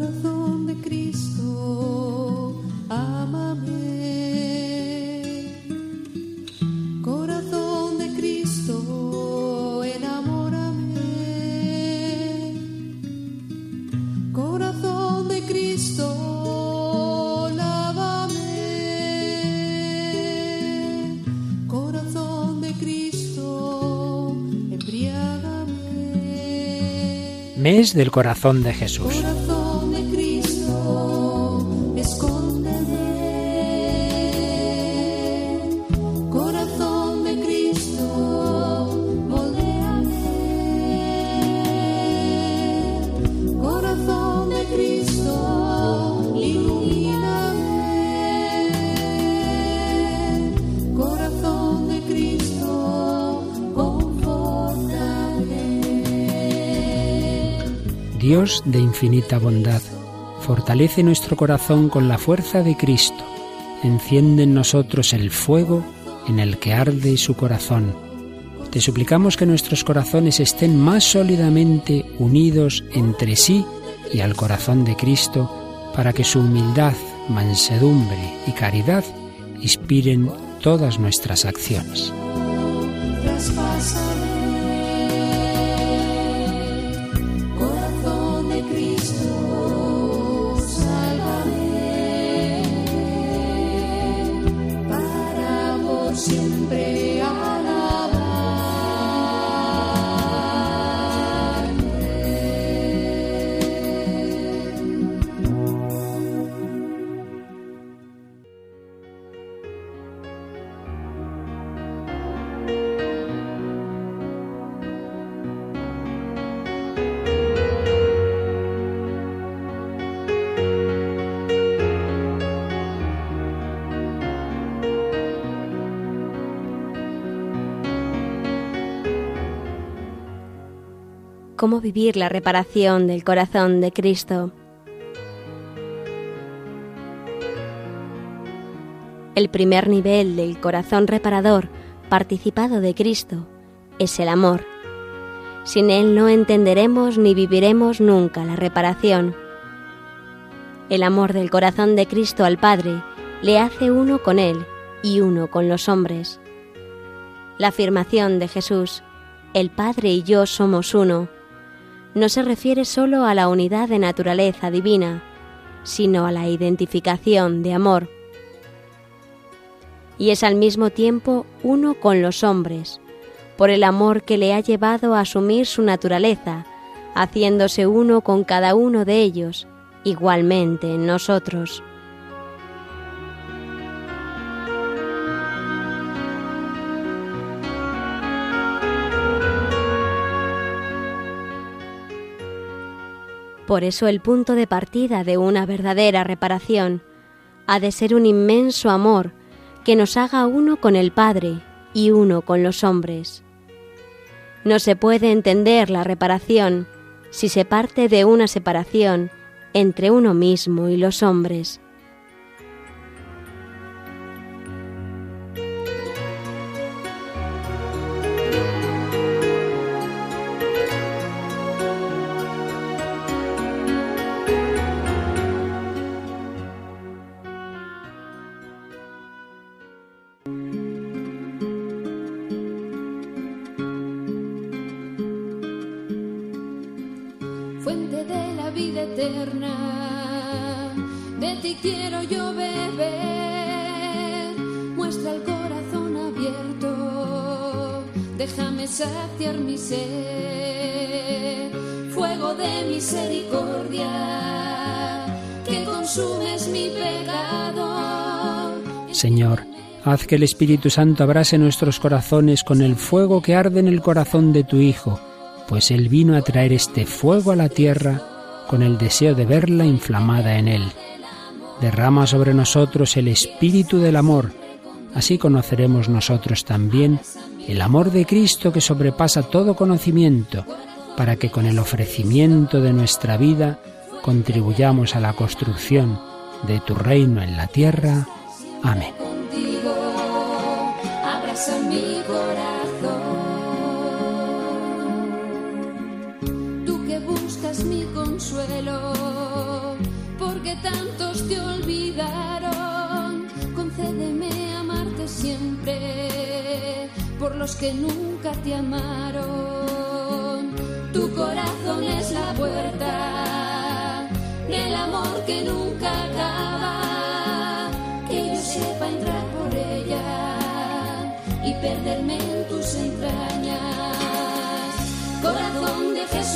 Corazón de Cristo, ámame. Corazón de Cristo, enamórame. Corazón de Cristo, lávame. Corazón de Cristo, embriágame. Mes del corazón de Jesús. Dios de infinita bondad, fortalece nuestro corazón con la fuerza de Cristo, enciende en nosotros el fuego en el que arde su corazón. Te suplicamos que nuestros corazones estén más sólidamente unidos entre sí y al corazón de Cristo, para que su humildad, mansedumbre y caridad inspiren todas nuestras acciones. ¿Cómo vivir la reparación del corazón de Cristo? El primer nivel del corazón reparador participado de Cristo es el amor. Sin él no entenderemos ni viviremos nunca la reparación. El amor del corazón de Cristo al Padre le hace uno con Él y uno con los hombres. La afirmación de Jesús, el Padre y yo somos uno, no se refiere sólo a la unidad de naturaleza divina, sino a la identificación de amor. Y es al mismo tiempo uno con los hombres, por el amor que le ha llevado a asumir su naturaleza, haciéndose uno con cada uno de ellos, igualmente en nosotros. Por eso el punto de partida de una verdadera reparación ha de ser un inmenso amor que nos haga uno con el Padre y uno con los hombres. No se puede entender la reparación si se parte de una separación entre uno mismo y los hombres. De la vida eterna. De ti quiero yo beber, muestra el corazón abierto, déjame saciar mi sed, fuego de misericordia, que consumes mi pecado. Señor, haz que el Espíritu Santo abrase nuestros corazones con el fuego que arde en el corazón de tu Hijo, pues Él vino a traer este fuego a la tierra con el deseo de verla inflamada en Él. Derrama sobre nosotros el espíritu del amor, así conoceremos nosotros también el amor de Cristo que sobrepasa todo conocimiento, para que con el ofrecimiento de nuestra vida contribuyamos a la construcción de tu reino en la tierra. Amén. Contigo, mi corazón. Mi consuelo, porque tantos te olvidaron. Concédeme amarte siempre por los que nunca te amaron. Tu corazón es la puerta del amor que nunca acaba. Que yo sepa entrar por ella y perderme en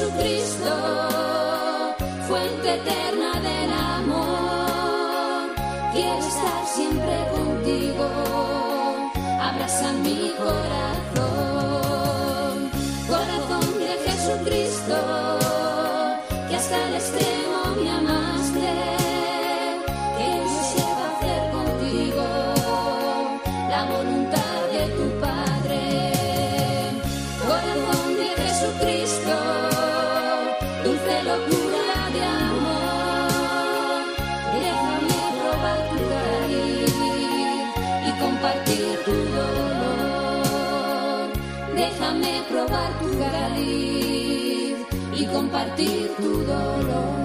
Jesucristo, fuente eterna del amor. Quiero estar siempre contigo, abraza mi corazón. Probar tu cariz y compartir tu dolor.